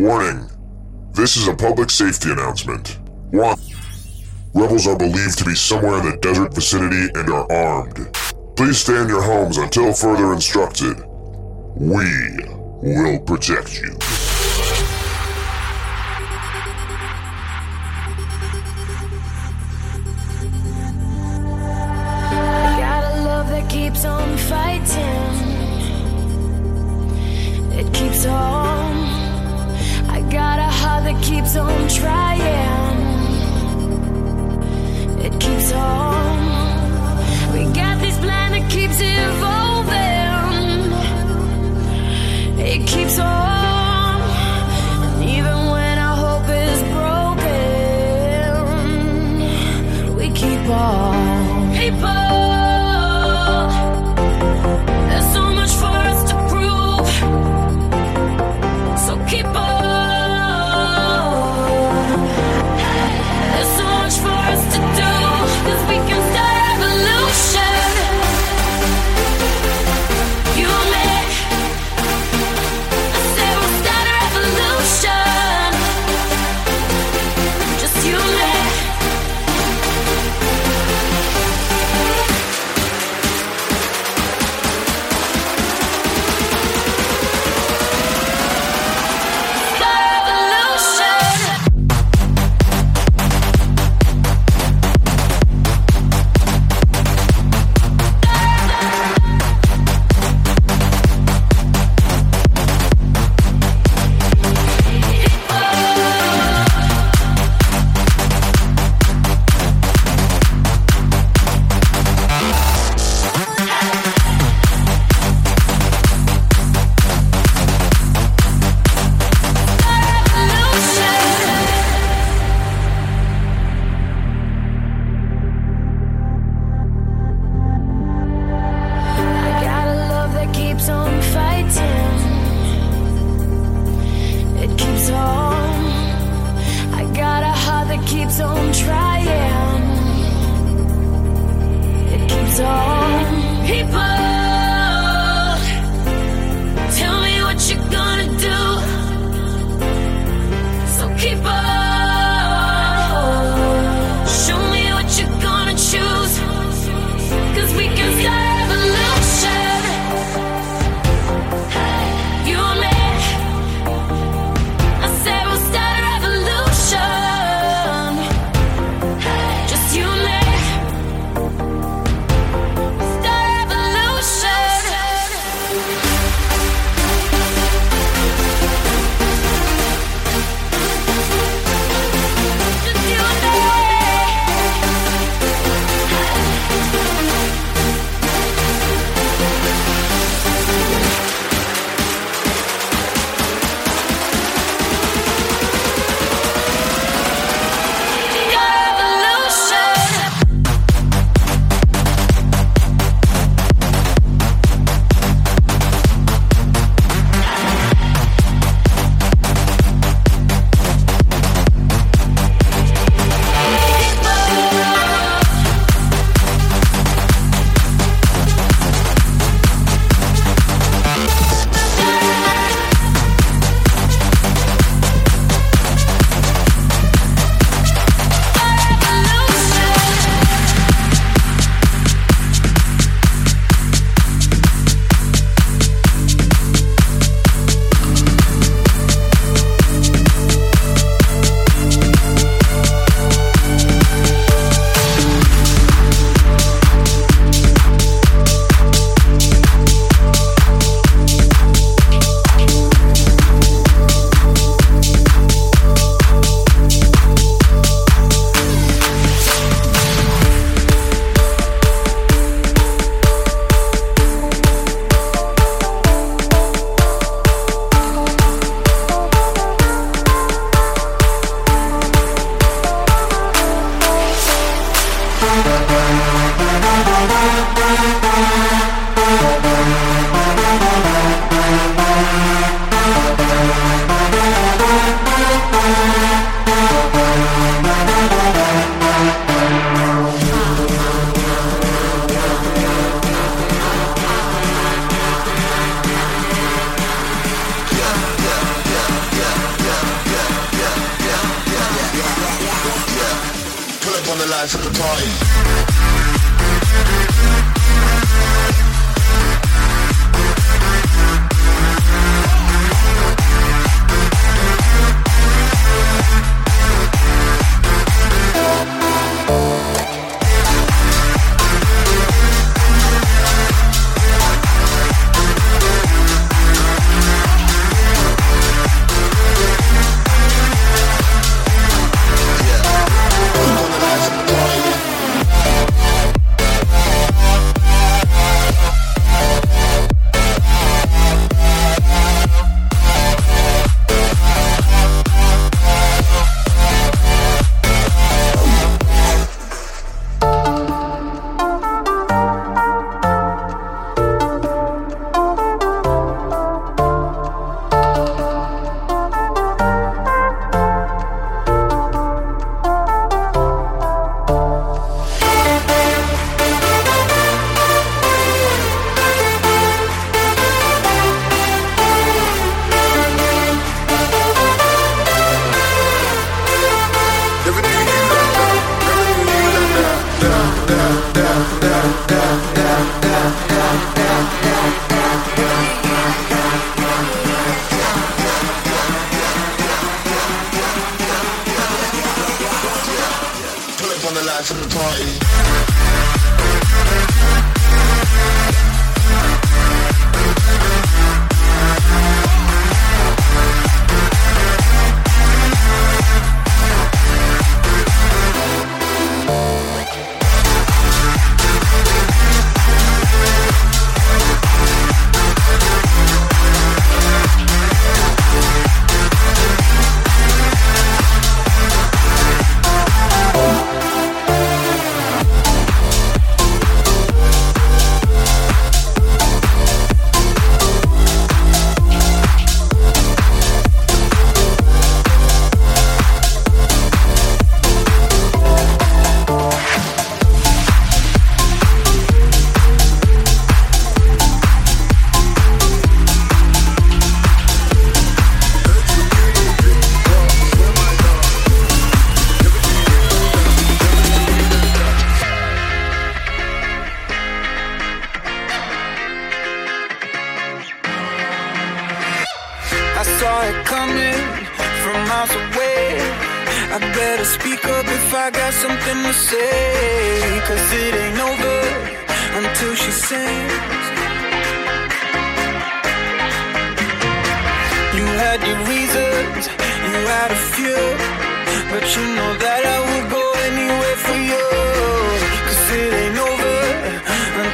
Warning! This is a public safety announcement. 1. Rebels are believed to be somewhere in the desert vicinity and are armed. Please stay in your homes until further instructed. We will protect you.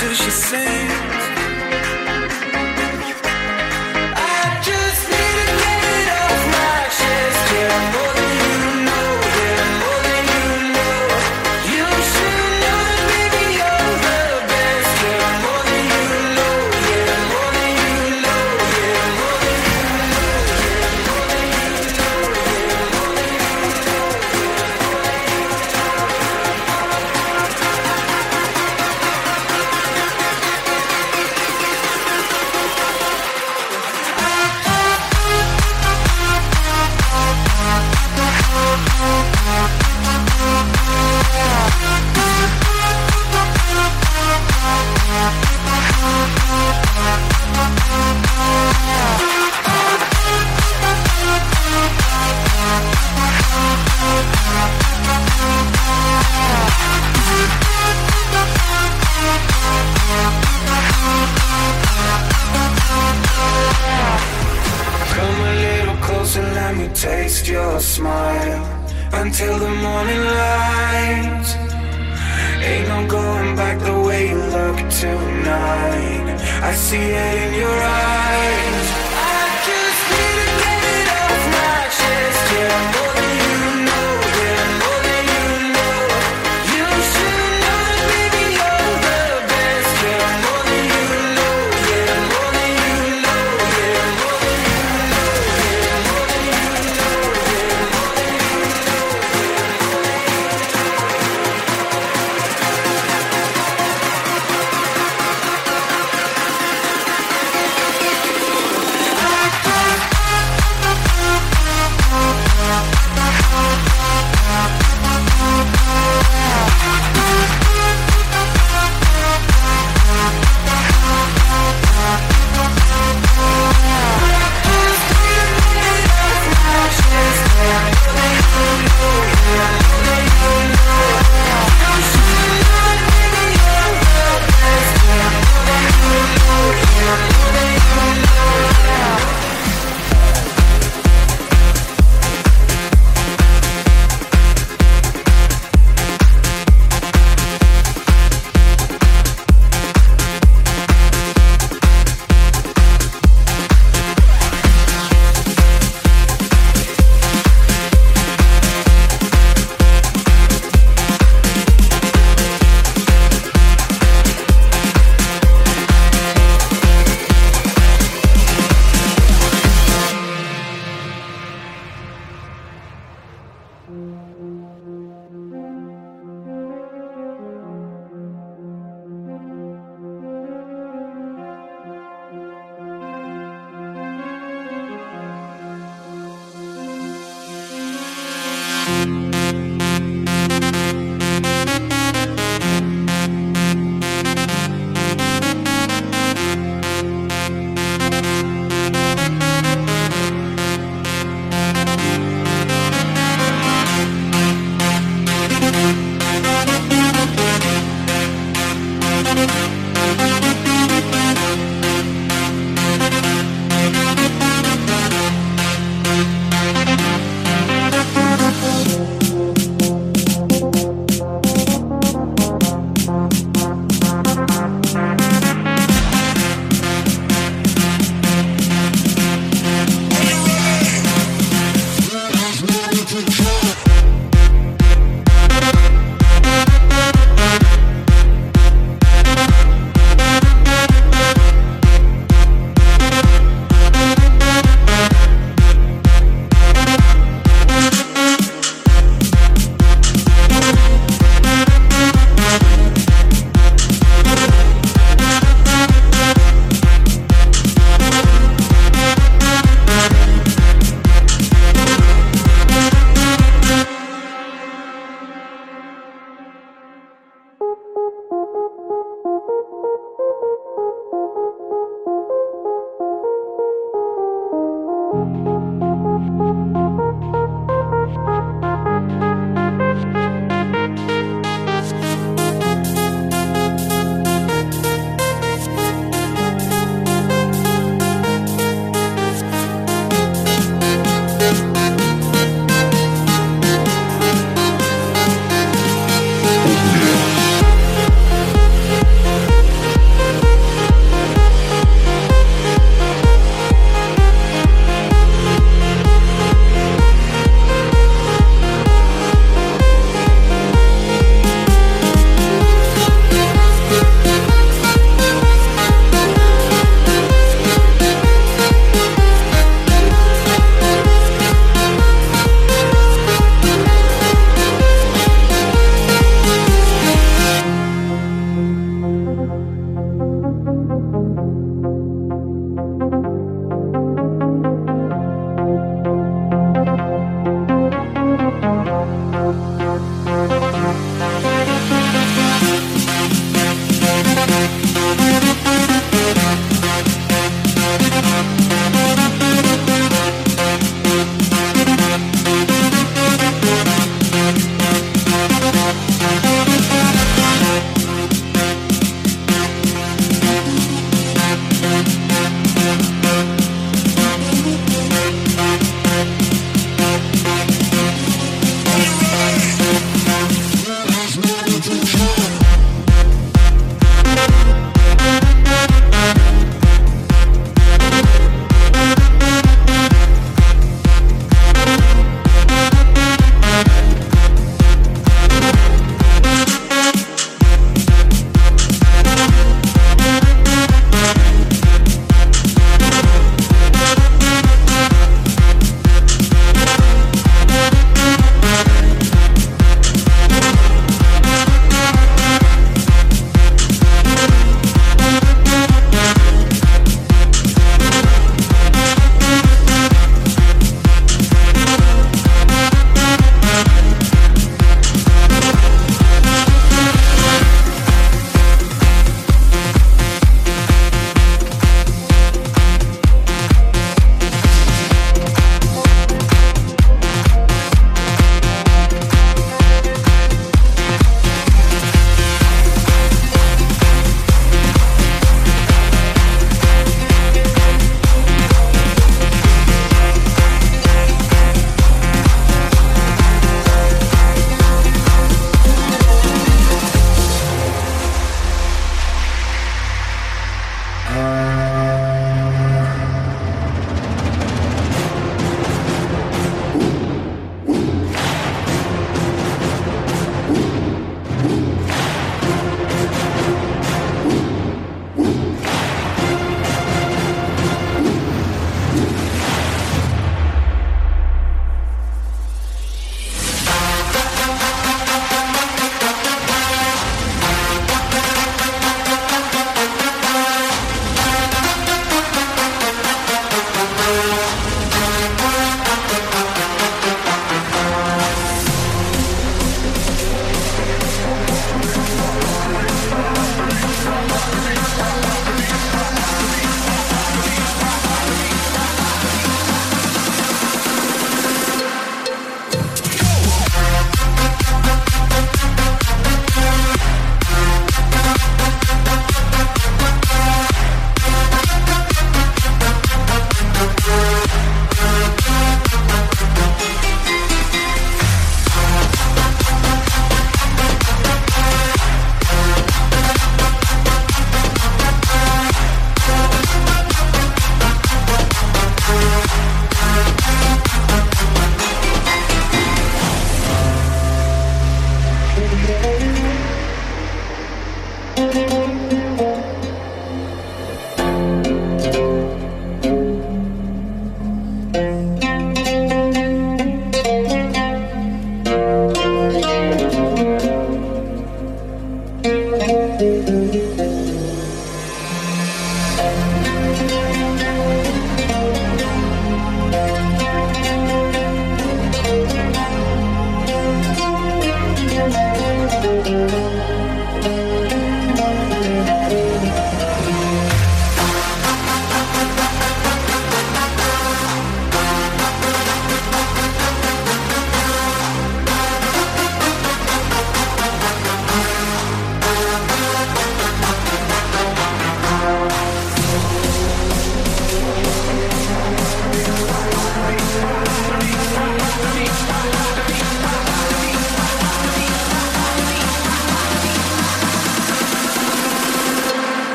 till she sings.